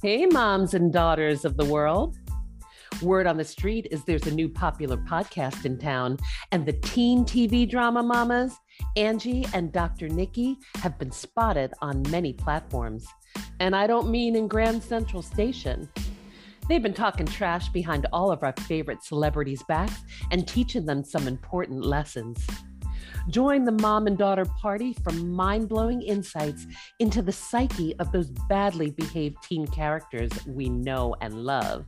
Hey, moms and daughters of the world. Word on the street is there's a new popular podcast in town, and the teen TV drama mamas, Angi and Dr. Nikki, have been spotted on many platforms. And I don't mean in Grand Central Station. They've been talking trash behind all of our favorite celebrities' backs and teaching them some important lessons. Join the mom and daughter party for mind blowing insights into the psyche of those badly behaved teen characters we know and love.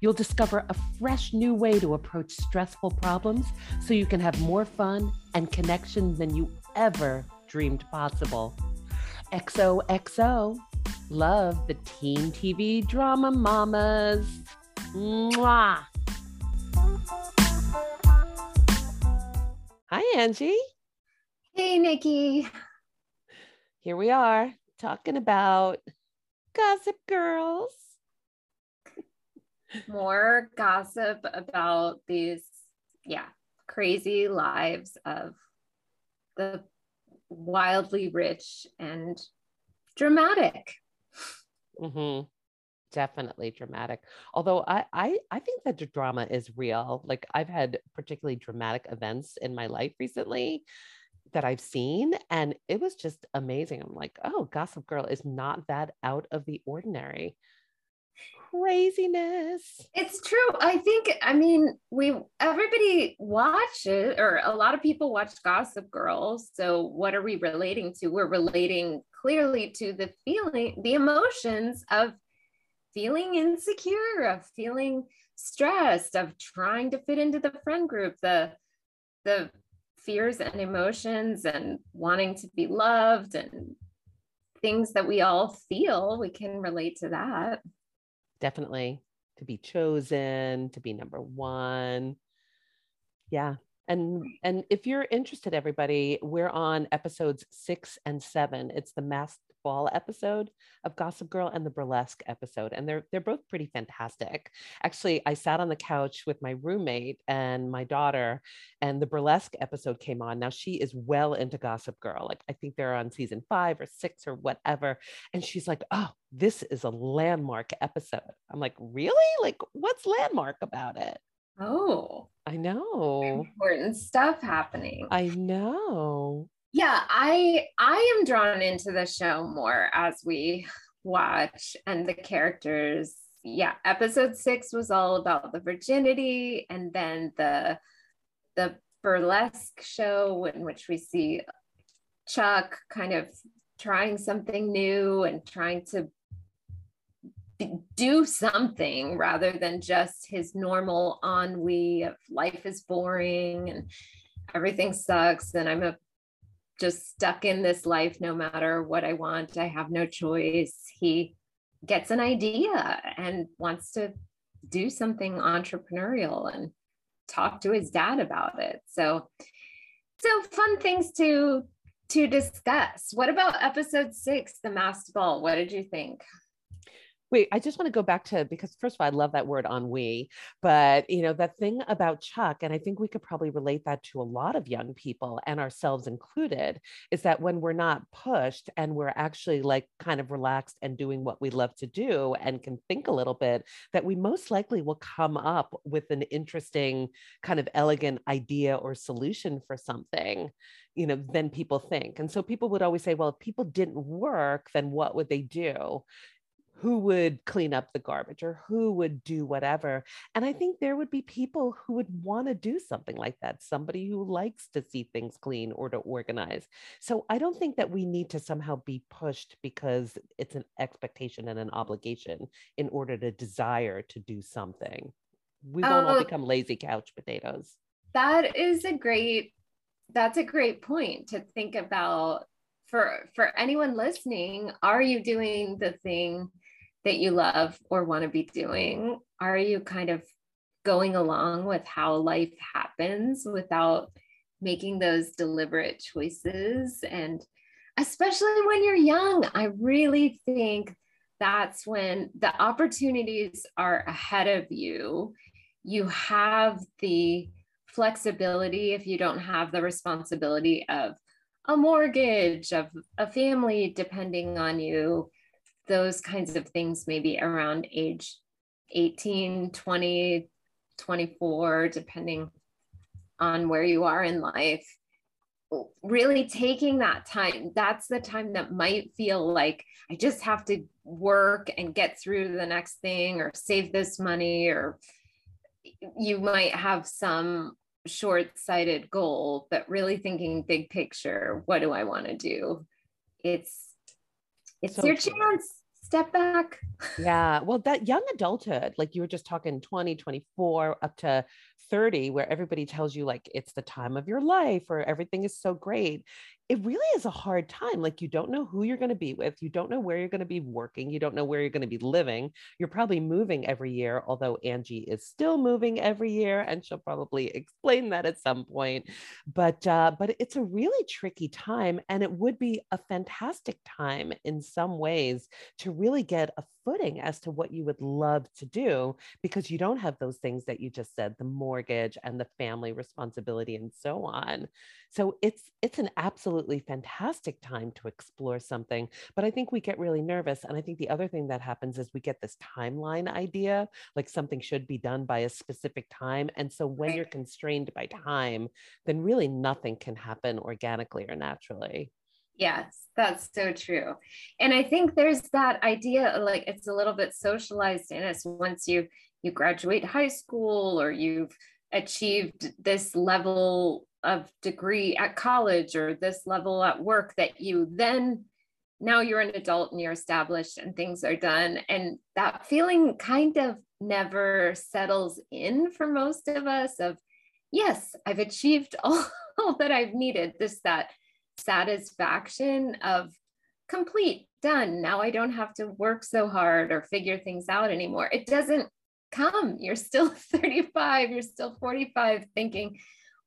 You'll discover a fresh new way to approach stressful problems so you can have more fun and connection than you ever dreamed possible. XOXO, love the teen TV drama mamas. Mwah. Hi, Angi. Hey, Nikki. Here we are talking about Gossip Girls. More gossip about these, yeah, crazy lives of the wildly rich and dramatic. Mm-hmm. Definitely dramatic. Although I, I I think that drama is real. Like I've had particularly dramatic events in my life recently that I've seen, and it was just amazing. I'm like, oh, Gossip Girl is not that out of the ordinary. Craziness. It's true. I think, I mean, we everybody watch it, or a lot of people watch Gossip Girl. So, what are we relating to? We're relating clearly to the feeling, the emotions of feeling insecure, of feeling stressed, of trying to fit into the friend group, the the fears and emotions and wanting to be loved and things that we all feel, we can relate to that. Definitely. To be chosen, to be number one. Yeah. And and if you're interested, everybody, we're on episodes six and seven. It's the masked ball episode of Gossip Girl and the burlesque episode, and they're they're both pretty fantastic. Actually, I sat on the couch with my roommate and my daughter, and the burlesque episode came on. Now she is well into Gossip Girl. Like I think they're on season five or six or whatever, and she's like, "Oh, this is a landmark episode." I'm like, "Really? Like, what's landmark about it?" Oh, I know. Important stuff happening. I know. Yeah, I I am drawn into the show more as we watch and the characters. Yeah, episode 6 was all about the virginity and then the the burlesque show in which we see Chuck kind of trying something new and trying to do something rather than just his normal ennui of life is boring and everything sucks and I'm a, just stuck in this life no matter what I want. I have no choice. He gets an idea and wants to do something entrepreneurial and talk to his dad about it. So so fun things to to discuss. What about episode 6, the masked ball? What did you think? Wait, I just want to go back to because first of all, I love that word ennui, but you know, that thing about Chuck, and I think we could probably relate that to a lot of young people and ourselves included, is that when we're not pushed and we're actually like kind of relaxed and doing what we love to do and can think a little bit, that we most likely will come up with an interesting kind of elegant idea or solution for something you know than people think. And so people would always say well if people didn't work then what would they do who would clean up the garbage or who would do whatever. And I think there would be people who would want to do something like that, somebody who likes to see things clean or to organize. So I don't think that we need to somehow be pushed because it's an expectation and an obligation in order to desire to do something. We won't all oh. become lazy couch potatoes. That is a great that's a great point to think about for for anyone listening are you doing the thing that you love or want to be doing? Are you kind of going along with how life happens without making those deliberate choices? And especially when you're young, I really think that's when the opportunities are ahead of you. You have the flexibility if you don't have the responsibility of a mortgage, of a family depending on you those kinds of things maybe around age 18, 20, 24, depending on where you are in life. Really taking that time, that's the time that might feel like I just have to work and get through the next thing or save this money, or you might have some short sighted goal, but really thinking big picture what do I want to do? It's it's so your true. chance step back. Yeah. Well, that young adulthood, like you were just talking 20, 24 up to 30, where everybody tells you like it's the time of your life or everything is so great it really is a hard time. Like you don't know who you're going to be with. You don't know where you're going to be working. You don't know where you're going to be living. You're probably moving every year, although Angi is still moving every year, and she'll probably explain that at some point. But uh, but it's a really tricky time, and it would be a fantastic time in some ways to really get a footing as to what you would love to do because you don't have those things that you just said the mortgage and the family responsibility and so on. So it's it's an absolutely fantastic time to explore something but i think we get really nervous. And i think the other thing that happens is we get this timeline idea like something should be done by a specific time. And so when you're constrained by time then really nothing can happen organically or naturally Yes, that's so true. And I think there's that idea like it's a little bit socialized in us once you you graduate high school or you've achieved this level of degree at college or this level at work that you then now you're an adult and you're established and things are done and that feeling kind of never settles in for most of us of yes i've achieved all, all that i've needed this that satisfaction of complete, done. Now I don't have to work so hard or figure things out anymore. It doesn't come. You're still 35, you're still 45 thinking,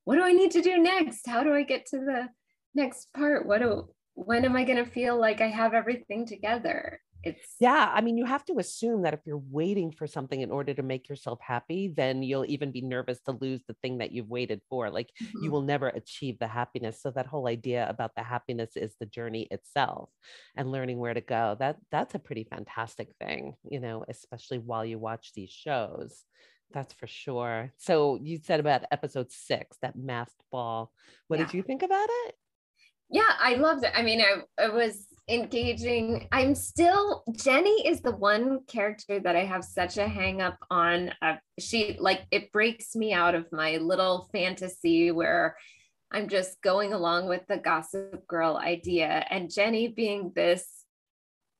what do I need to do next? How do I get to the next part? What do when am I going to feel like I have everything together? It's yeah i mean you have to assume that if you're waiting for something in order to make yourself happy then you'll even be nervous to lose the thing that you've waited for like mm-hmm. you will never achieve the happiness. So that whole idea about the happiness is the journey itself and learning where to go that that's a pretty fantastic thing you know especially while you watch these shows that's for sure. So you said about episode six that masked ball. What yeah. did you think about it? Yeah i loved it. I mean i, I was engaging. I'm still Jenny is the one character that I have such a hang up on. Uh, she like it breaks me out of my little fantasy where I'm just going along with the gossip girl idea and Jenny being this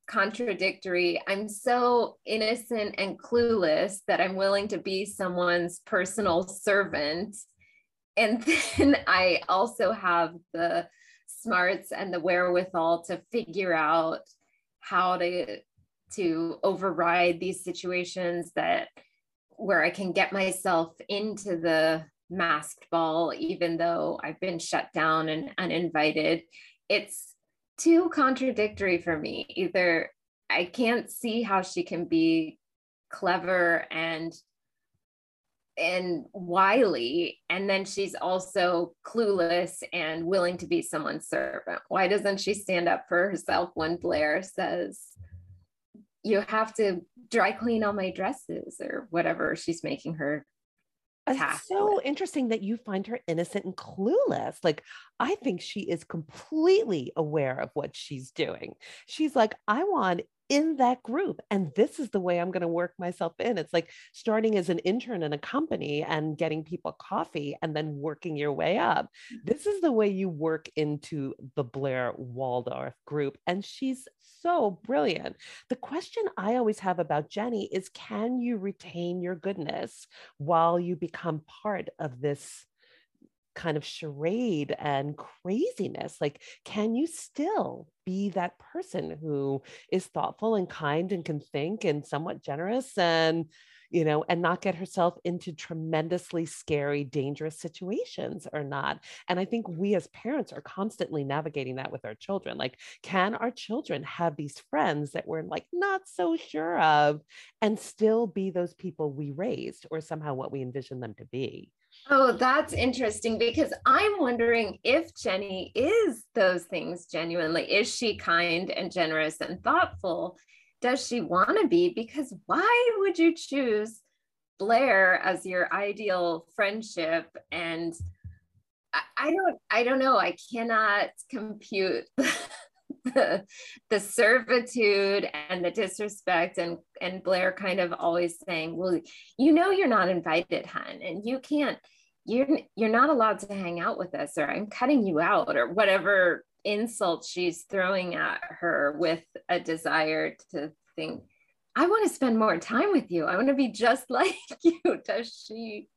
contradictory. I'm so innocent and clueless that I'm willing to be someone's personal servant. And then I also have the smarts and the wherewithal to figure out how to to override these situations that where I can get myself into the masked ball even though I've been shut down and uninvited. It's too contradictory for me. Either I can't see how she can be clever and and wily and then she's also clueless and willing to be someone's servant why doesn't she stand up for herself when blair says you have to dry clean all my dresses or whatever she's making her it's so with. interesting that you find her innocent and clueless. Like, I think she is completely aware of what she's doing. She's like, I want in that group. And this is the way I'm going to work myself in. It's like starting as an intern in a company and getting people coffee and then working your way up. Mm-hmm. This is the way you work into the Blair Waldorf group. And she's so brilliant. The question I always have about Jenny is can you retain your goodness while you become part of this? Kind of charade and craziness like can you still be that person who is thoughtful and kind and can think and somewhat generous and you know and not get herself into tremendously scary dangerous situations or not? And i think we as parents are constantly navigating that with our children like can our children have these friends that we're like not so sure of and still be those people we raised or somehow what we envision them to be Oh, that's interesting because I'm wondering if Jenny is those things genuinely. Is she kind and generous and thoughtful? does she want to be? Because why would you choose Blair as your ideal friendship? And I, I don't, I don't know. I cannot compute the, the servitude and the disrespect and and Blair kind of always saying, "Well, you know you're not invited, hun, and you can't you're you're not allowed to hang out with us or I'm cutting you out or whatever insult she's throwing at her with a desire to think I want to spend more time with you. I want to be just like you. Does she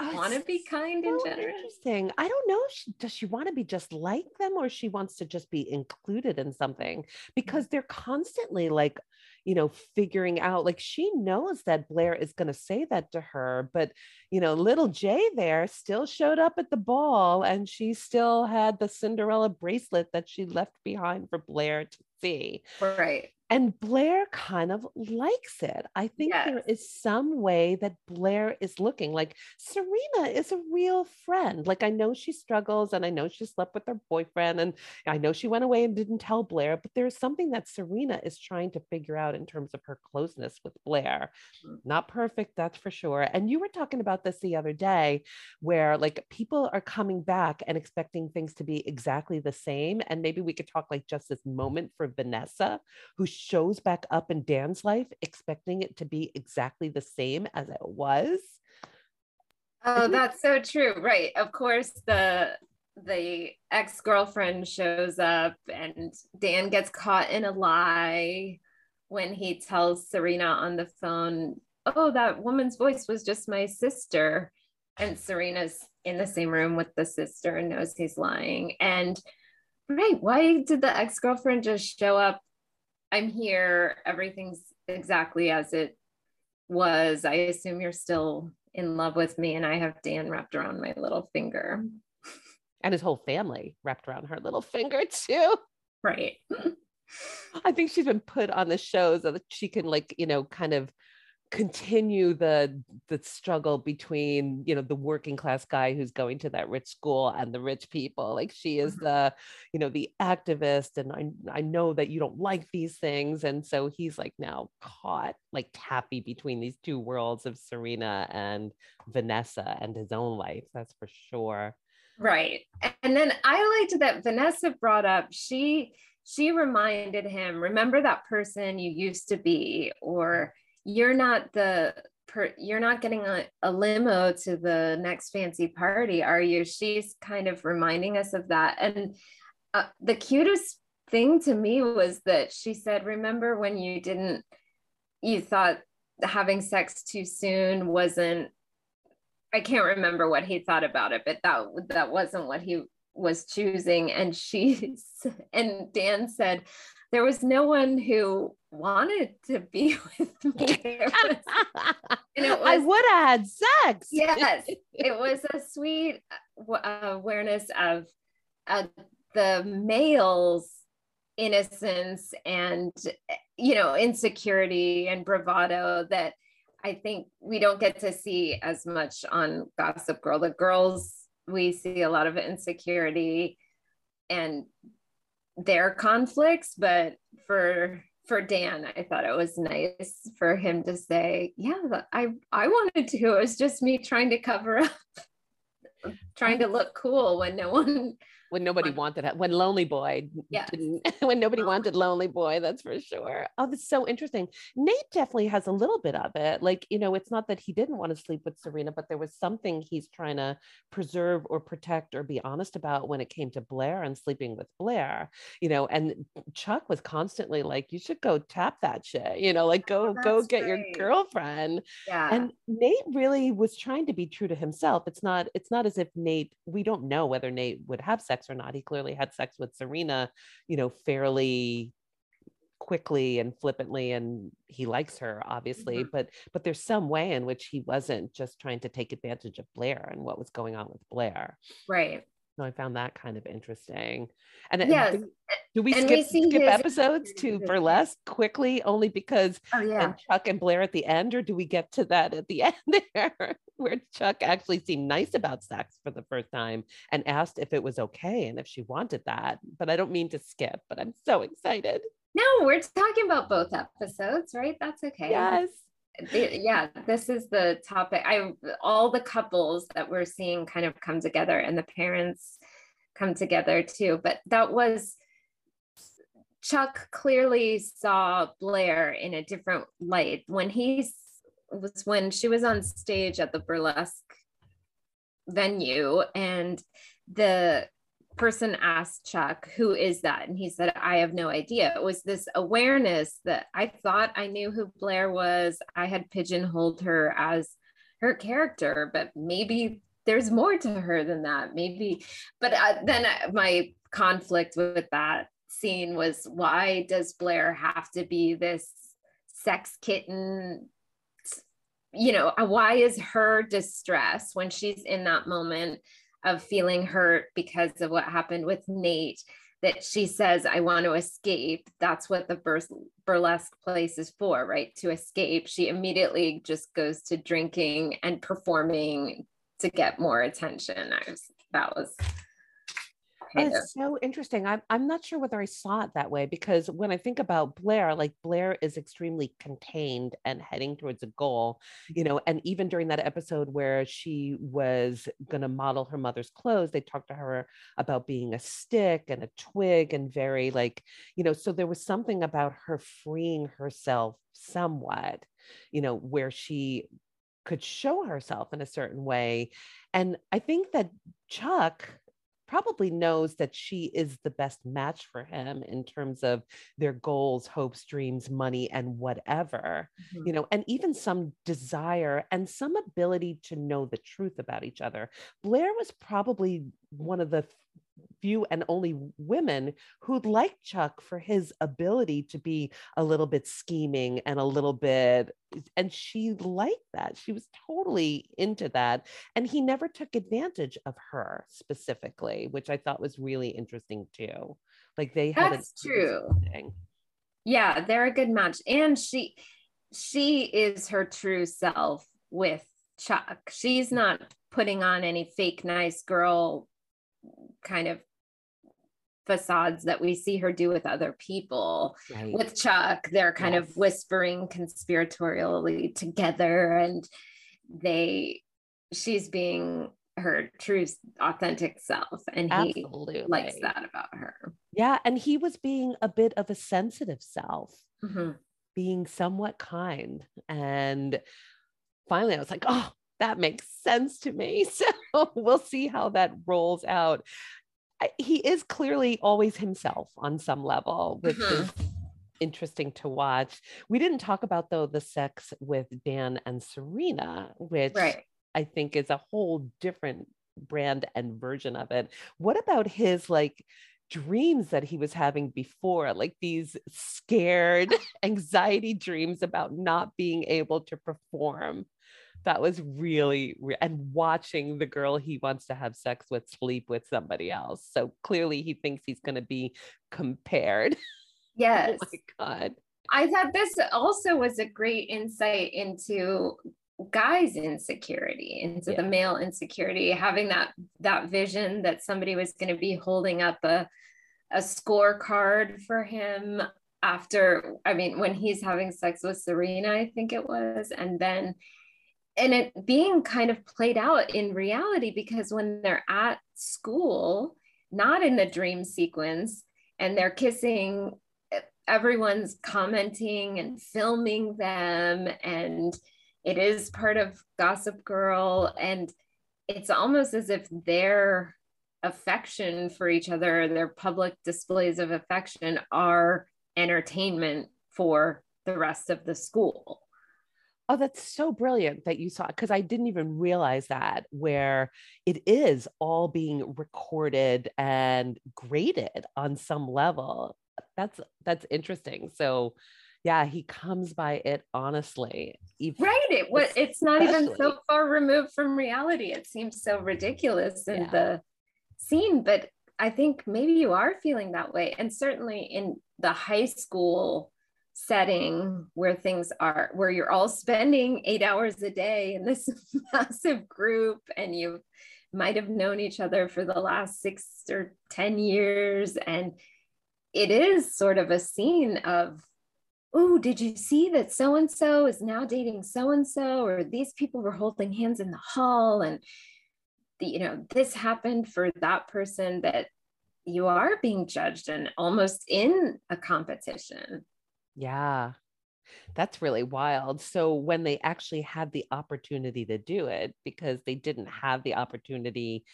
Oh, want to be kind so and generous? Interesting. I don't know. She, does she want to be just like them or she wants to just be included in something? Mm. Because they're constantly like you know, figuring out like she knows that Blair is going to say that to her, but you know, little J there still showed up at the ball and she still had the Cinderella bracelet that she left behind for Blair to see. Right. And Blair kind of likes it. I think yes. there is some way that Blair is looking like Serena is a real friend. Like, I know she struggles and I know she slept with her boyfriend and I know she went away and didn't tell Blair, but there's something that Serena is trying to figure out in terms of her closeness with Blair. Mm-hmm. Not perfect, that's for sure. And you were talking about this the other day where like people are coming back and expecting things to be exactly the same. And maybe we could talk like just this moment for Vanessa, who shows back up in Dan's life, expecting it to be exactly the same as it was. Oh, that's so true. Right. Of course, the the ex-girlfriend shows up and Dan gets caught in a lie when he tells Serena on the phone, "Oh, that woman's voice was just my sister." And Serena's in the same room with the sister and knows he's lying. And right, why did the ex-girlfriend just show up I'm here. Everything's exactly as it was. I assume you're still in love with me, and I have Dan wrapped around my little finger. And his whole family wrapped around her little finger, too. Right. I think she's been put on the show so that she can, like, you know, kind of continue the the struggle between you know the working class guy who's going to that rich school and the rich people like she is mm-hmm. the you know the activist and I I know that you don't like these things and so he's like now caught like happy between these two worlds of Serena and Vanessa and his own life that's for sure right and then I liked that Vanessa brought up she she reminded him remember that person you used to be or you're not the per, you're not getting a, a limo to the next fancy party are you? She's kind of reminding us of that. And uh, the cutest thing to me was that she said remember when you didn't you thought having sex too soon wasn't i can't remember what he thought about it but that that wasn't what he was choosing and she and dan said there was no one who wanted to be with me. Was, and it was, I would have had sex. yes, it was a sweet uh, awareness of uh, the male's innocence and you know insecurity and bravado that I think we don't get to see as much on Gossip Girl. The girls we see a lot of insecurity and their conflicts, but for for Dan, I thought it was nice for him to say, "Yeah, I I wanted to. It was just me trying to cover up, trying to look cool when no one when nobody wanted it, when Lonely Boy yeah. didn't, when nobody uh-huh. wanted Lonely Boy, that's for sure. Oh, that's so interesting. Nate definitely has a little bit of it. Like, you know, it's not that he didn't want to sleep with Serena, but there was something he's trying to preserve or protect or be honest about when it came to Blair and sleeping with Blair, you know, and Chuck was constantly like, you should go tap that shit, you know, like go, oh, go get great. your girlfriend. Yeah. And Nate really was trying to be true to himself. It's not, it's not as if Nate, we don't know whether Nate would have sex sex or not. He clearly had sex with Serena, you know, fairly quickly and flippantly and he likes her obviously mm-hmm. but but there's some way in which he wasn't just trying to take advantage of Blair and what was going on with Blair right so I found that kind of interesting. And yes. do, do we and skip, we skip episodes to burlesque quickly only because oh, yeah. and Chuck and Blair at the end, or do we get to that at the end there where Chuck actually seemed nice about sex for the first time and asked if it was okay and if she wanted that? But I don't mean to skip, but I'm so excited. No, we're talking about both episodes, right? That's okay. Yes. Yeah, this is the topic. I all the couples that we're seeing kind of come together and the parents come together too. But that was Chuck clearly saw Blair in a different light when he was when she was on stage at the burlesque venue and the person asked Chuck, Who is that? And he said, I have no idea. It was this awareness that I thought I knew who Blair was. I had pigeonholed her as her character, but maybe there's more to her than that. Maybe, but uh, then my conflict with that scene was why does Blair have to be this sex kitten? You know, why is her distress when she's in that moment? Of feeling hurt because of what happened with Nate that she says, I want to escape. That's what the burlesque place is for, right? To escape. She immediately just goes to drinking and performing to get more attention. I was, that was it's so interesting. I'm, I'm not sure whether I saw it that way because when I think about Blair, like Blair is extremely contained and heading towards a goal, you know, and even during that episode where she was going to model her mother's clothes, they talked to her about being a stick and a twig and very like, you know, so there was something about her freeing herself somewhat, you know, where she could show herself in a certain way. And I think that Chuck probably knows that she is the best match for him in terms of their goals, hopes, dreams, money, and whatever, mm-hmm. you know, and even some desire and some ability to know the truth about each other. Blair was probably one of the few and only women who'd like Chuck for his ability to be a little bit scheming and a little bit, and she liked that. She was totally into that. And he never took advantage of her specifically, which I thought was really interesting too. Like they had That's true. Thing. Yeah, they're a good match. And she she is her true self with Chuck. She's mm. not putting on any fake nice girl kind of facades that we see her do with other people. Right. With Chuck, they're kind yes. of whispering conspiratorially together and they she's being her true authentic self and he Absolutely. likes that about her. Yeah, and he was being a bit of a sensitive self. Mm-hmm. Being somewhat kind and finally I was like, "Oh, that makes sense to me. So we'll see how that rolls out. He is clearly always himself on some level, which mm-hmm. is interesting to watch. We didn't talk about though the sex with Dan and Serena, which right. I think is a whole different brand and version of it. What about his like dreams that he was having before, like these scared anxiety dreams about not being able to perform? That was really and watching the girl he wants to have sex with sleep with somebody else so clearly he thinks he's going to be compared. Oh yes. oh my god. I thought this also was a great insight into guys insecurity into yeah. the male insecurity having that that vision that somebody was going to be holding up a a scorecard for him after i mean when he's having sex with serena i think it was and then and it being kind of played out in reality because when they're at school, not in the dream sequence, and they're kissing, everyone's commenting and filming them, and it is part of Gossip Girl. And it's almost as if their affection for each other, their public displays of affection, are entertainment for the rest of the school. Oh, that's so brilliant that you saw because I didn't even realize that where it is all being recorded and graded on some level. That's that's interesting. So yeah, he comes by it honestly. right. It what it's not even so far removed from reality. It seems so ridiculous in yeah. the scene, but I think maybe you are feeling that way. And certainly in the high school setting where things are where you're all spending eight hours a day in this massive group and you might have known each other for the last six or ten years and it is sort of a scene of oh, did you see that so and so is now dating so and so? Or these people were holding hands in the hall, and the, you know, this happened for that person that you are being judged and almost in a competition. Yeah. That's really wild. So when they actually had the opportunity to do it, because they didn't have the opportunity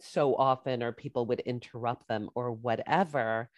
so often, or people would interrupt them or whatever,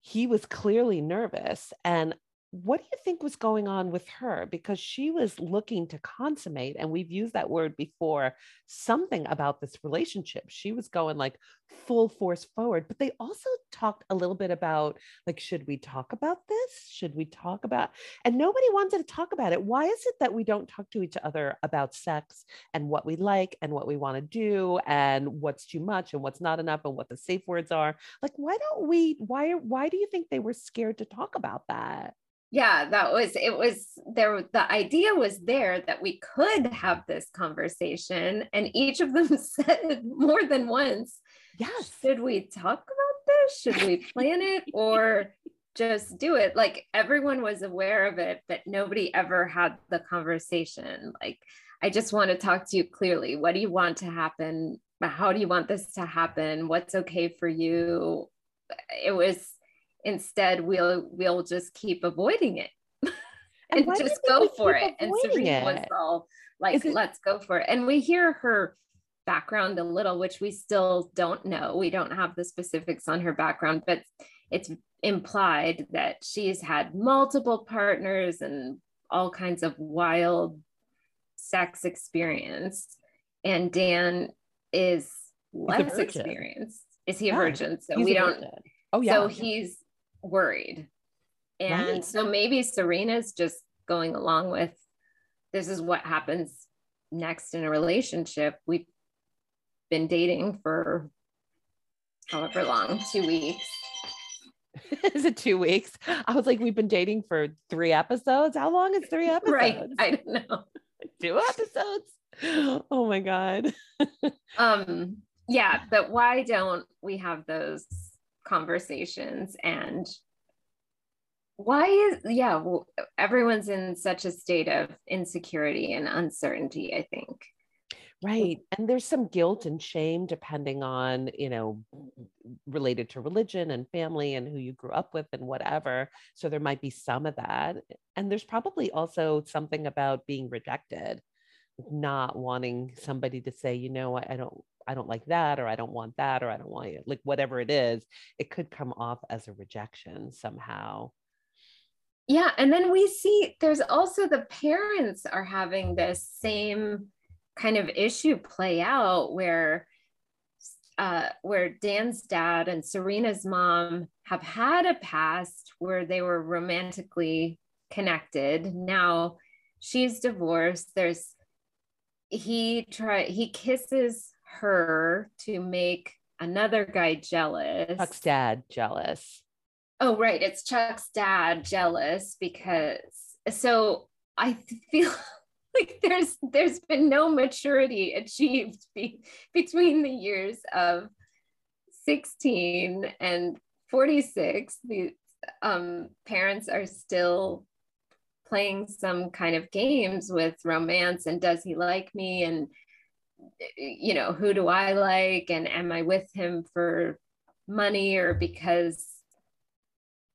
he was clearly nervous. And what do you think was going on with her? Because she was looking to consummate, and we've used that word before, something about this relationship. She was going like full force forward, but they also talked a little bit about like, should we talk about this? Should we talk about, and nobody wanted to talk about it. Why is it that we don't talk to each other about sex and what we like and what we want to do and what's too much and what's not enough and what the safe words are? Like, why don't we, why, why do you think they were scared to talk about that? Yeah that was it was there the idea was there that we could have this conversation and each of them said more than once yes. Should we talk about this? Should we plan it or just do it? Like everyone was aware of it but nobody ever had the conversation. Like i just want to talk to you clearly. What do you want to happen? How do you want this to happen? What's okay for you? It was instead we'll we'll just keep avoiding it. And, and just go for it. And serena was all like it- let's go for it. And we hear her background a little which we still don't know. We don't have the specifics on her background but it's implied that she's had multiple partners and all kinds of wild sex experience. And dan is less experienced. Is he a yeah, virgin? So we don't virgin. oh yeah so he's worried. And right. so maybe Serena's just going along with this is what happens next in a relationship. We've been dating for however long, two weeks. is it two weeks? I was like, we've been dating for three episodes. How long is three episodes? Right. I don't know. two episodes. Oh my God. um, yeah, but why don't we have those conversations and why is yeah everyone's in such a state of insecurity and uncertainty i think. Right and there's some guilt and shame depending on you know related to religion and family and who you grew up with and whatever so there might be some of that. And there's probably also something about being rejected not wanting somebody to say you know i don't I don't like that, or I don't want that, or I don't want it, like whatever it is, it could come off as a rejection somehow. Yeah. And then we see there's also the parents are having this same kind of issue play out where uh, where Dan's dad and Serena's mom have had a past where they were romantically connected. Now she's divorced. There's he try he kisses her to make another guy jealous. Chuck's dad jealous. Oh, right. It's Chuck's dad jealous because so I feel like there's there's been no maturity achieved be, between the years of 16 and 46. The um, parents are still playing some kind of games with romance and does he like me and you know, who do I like? And am I with him for money or because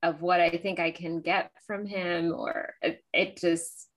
of what I think I can get from him? Or it, it just,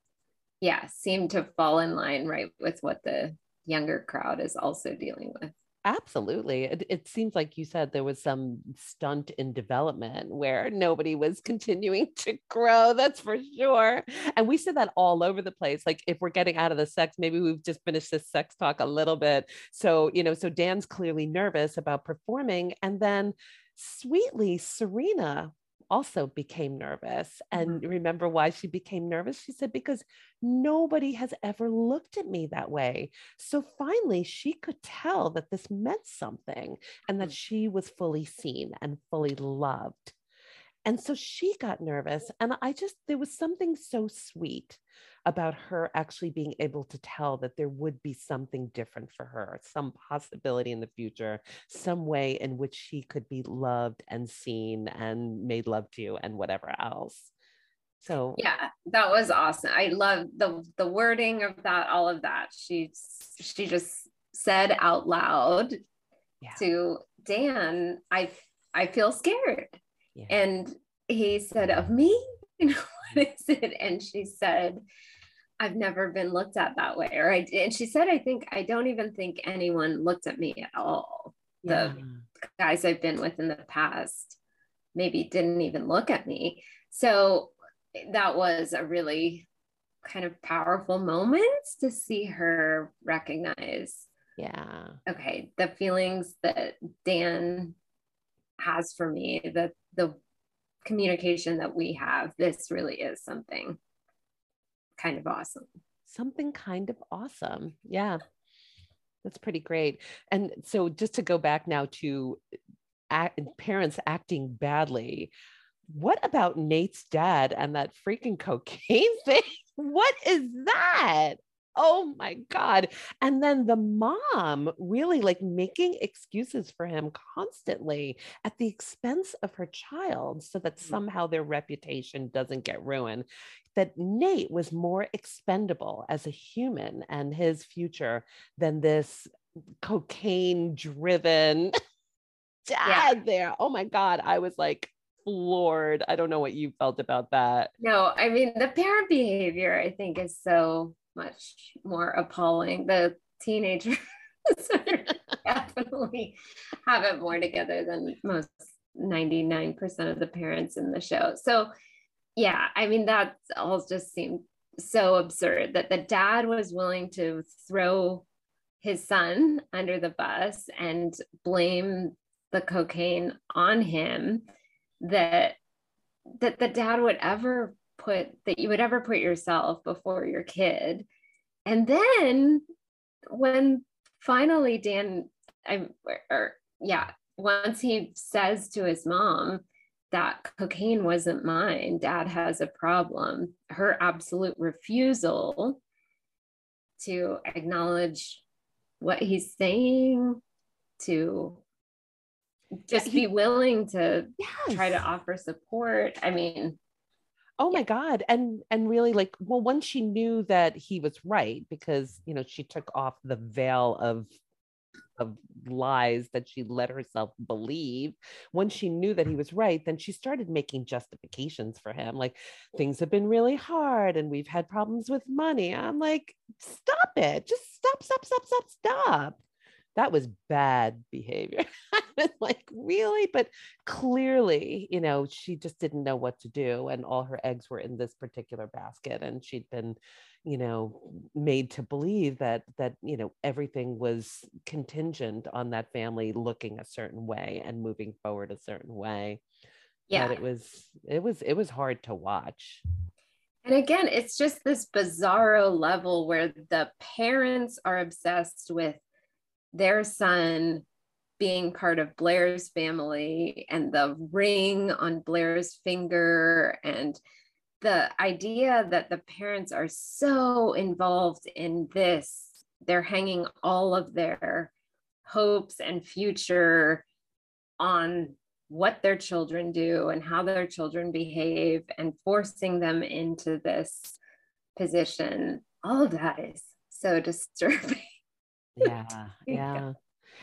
yeah, seemed to fall in line right with what the younger crowd is also dealing with. Absolutely. It, it, seems like you said there was some stunt in development where nobody was continuing to grow. That's for sure. And we said that all over the place. Like, if we're getting out of the sex, maybe we've just finished this sex talk a little bit. So, you know, so Dan's clearly nervous about performing. And then sweetly, Serena also became nervous. And mm-hmm. remember why she became nervous? She said, because nobody has ever looked at me that way. So finally, she could tell that this meant something and that mm-hmm. she was fully seen and fully loved. And so she got nervous. And I just, there was something so sweet about her actually being able to tell that there would be something different for her, some possibility in the future, some way in which she could be loved and seen and made love to and whatever else. So yeah, that was awesome. I love the the wording of that, all of that. She she just said out loud yeah. to Dan, I I feel scared. Yeah. And he said, Of me? You know, what is it? And she said, I've never been looked at that way. Or I and she said, I think I don't even think anyone looked at me at all. Yeah. The guys I've been with in the past maybe didn't even look at me. So that was a really kind of powerful moment to see her recognize yeah okay the feelings that dan has for me the the communication that we have this really is something kind of awesome something kind of awesome yeah that's pretty great and so just to go back now to uh, act, parents acting badly what about Nate's dad and that freaking cocaine thing? What is that? Oh my God. And then the mom really like making excuses for him constantly at the expense of her child so that mm. somehow their reputation doesn't get ruined. That Nate was more expendable as a human and his future than this cocaine driven dad yeah. there. Oh my God. I was like, floored. I don't know what you felt about that. No, I mean, the parent behavior, I think, is so much more appalling. The teenagers definitely have it more together than most 99% of the parents in the show. So, yeah, I mean, that all just seemed so absurd that the dad was willing to throw his son under the bus and blame the cocaine on him that that the dad would ever put that you would ever put yourself before your kid and then when finally dan i or yeah once he says to his mom that cocaine wasn't mine dad has a problem her absolute refusal to acknowledge what he's saying to just be willing to yes. try to offer support i mean oh my god and and really like well once she knew that he was right because you know she took off the veil of of lies that she let herself believe once she knew that he was right then she started making justifications for him like things have been really hard and we've had problems with money. I'm like stop it just stop stop stop stop stop. That was bad behavior. like, really? But clearly, you know, she just didn't know what to do. And all her eggs were in this particular basket. And she'd been, you know, made to believe that, that, you know, everything was contingent on that family looking a certain way and moving forward a certain way. Yeah. But it was, it was, it was hard to watch. And again, it's just this bizarro level where the parents are obsessed with their son being part of Blair's family and the ring on Blair's finger and the idea that the parents are so involved in this they're hanging all of their hopes and future on what their children do and how their children behave and forcing them into this position all of that is so disturbing. Yeah yeah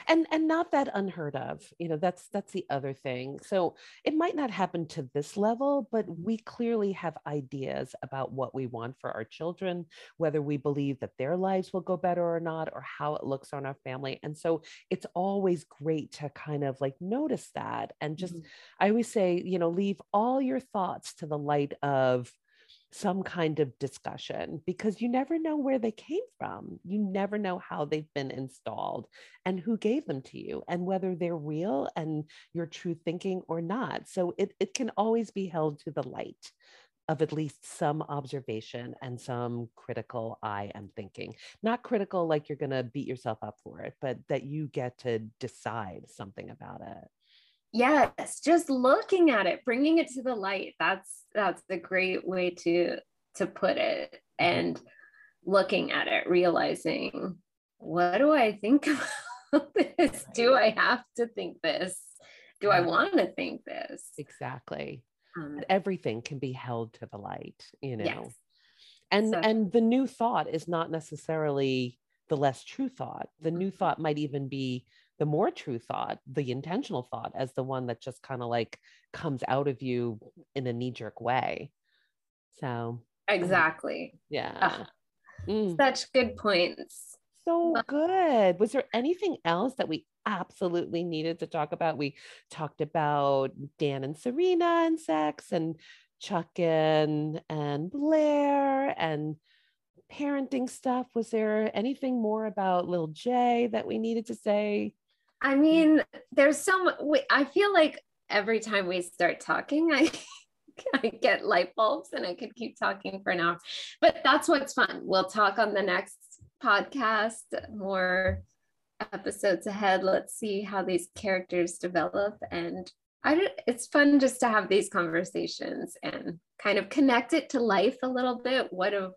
and and not that unheard of you know that's that's the other thing so it might not happen to this level but we clearly have ideas about what we want for our children whether we believe that their lives will go better or not or how it looks on our family and so it's always great to kind of like notice that and just mm-hmm. i always say you know leave all your thoughts to the light of some kind of discussion because you never know where they came from. You never know how they've been installed and who gave them to you and whether they're real and your true thinking or not. So it, it can always be held to the light of at least some observation and some critical eye and thinking. Not critical like you're going to beat yourself up for it, but that you get to decide something about it yes just looking at it bringing it to the light that's that's a great way to to put it and looking at it, realizing, what do I think about this? Do I have to think this? Do I want to think this? Exactly. Um, everything can be held to the light, you know. Yes. And so, and the new thought is not necessarily the less true thought. The new mm-hmm. thought might even be the more true thought, the intentional thought, as the one that just kind of like comes out of you in a knee jerk way. So, exactly. Yeah. mm. Such good points. So good. Was there anything else that we absolutely needed to talk about? We talked about Dan and Serena and sex and Chuck and, and Blair and parenting stuff. Was there anything more about little J that we needed to say? I mean, there's some, I feel like every time we start talking, I, I get light bulbs and I could keep talking for an hour. But that's what's fun. We'll talk on the next podcast, more episodes ahead. Let's see how these characters develop. And I it's fun just to have these conversations and kind of connect it to life a little bit. What do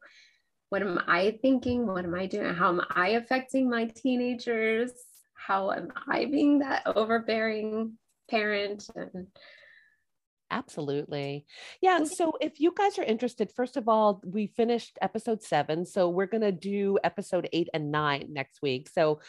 what am I thinking? What am I doing? How am I affecting my teenagers? How am I being that overbearing parent? And Absolutely. Yeah. So if you guys are interested, first of all, we finished episode seven. So we're going to do episode eight and nine next week. So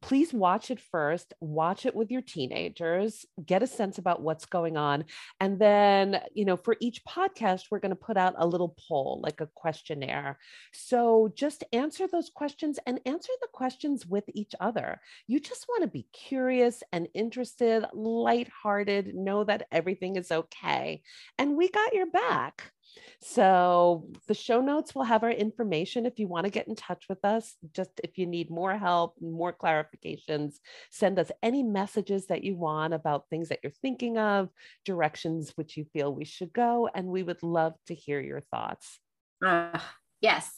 please watch it first, watch it with your teenagers, get a sense about what's going on. And then, you know, for each podcast, we're going to put out a little poll, like a questionnaire. So just answer those questions and answer the questions with each other. You just want to be curious and interested, lighthearted, know that everything is okay. And we got your back. So the show notes will have our information if you want to get in touch with us. Just if you need more help, more clarifications, send us any messages that you want about things that you're thinking of, directions which you feel we should go, and we would love to hear your thoughts. Uh, yes,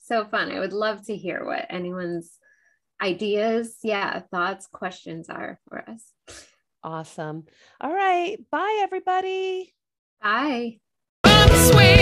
so fun. I would love to hear what anyone's ideas, yeah, thoughts, questions are for us. Awesome. All right. Bye, everybody. Bye. Sweet.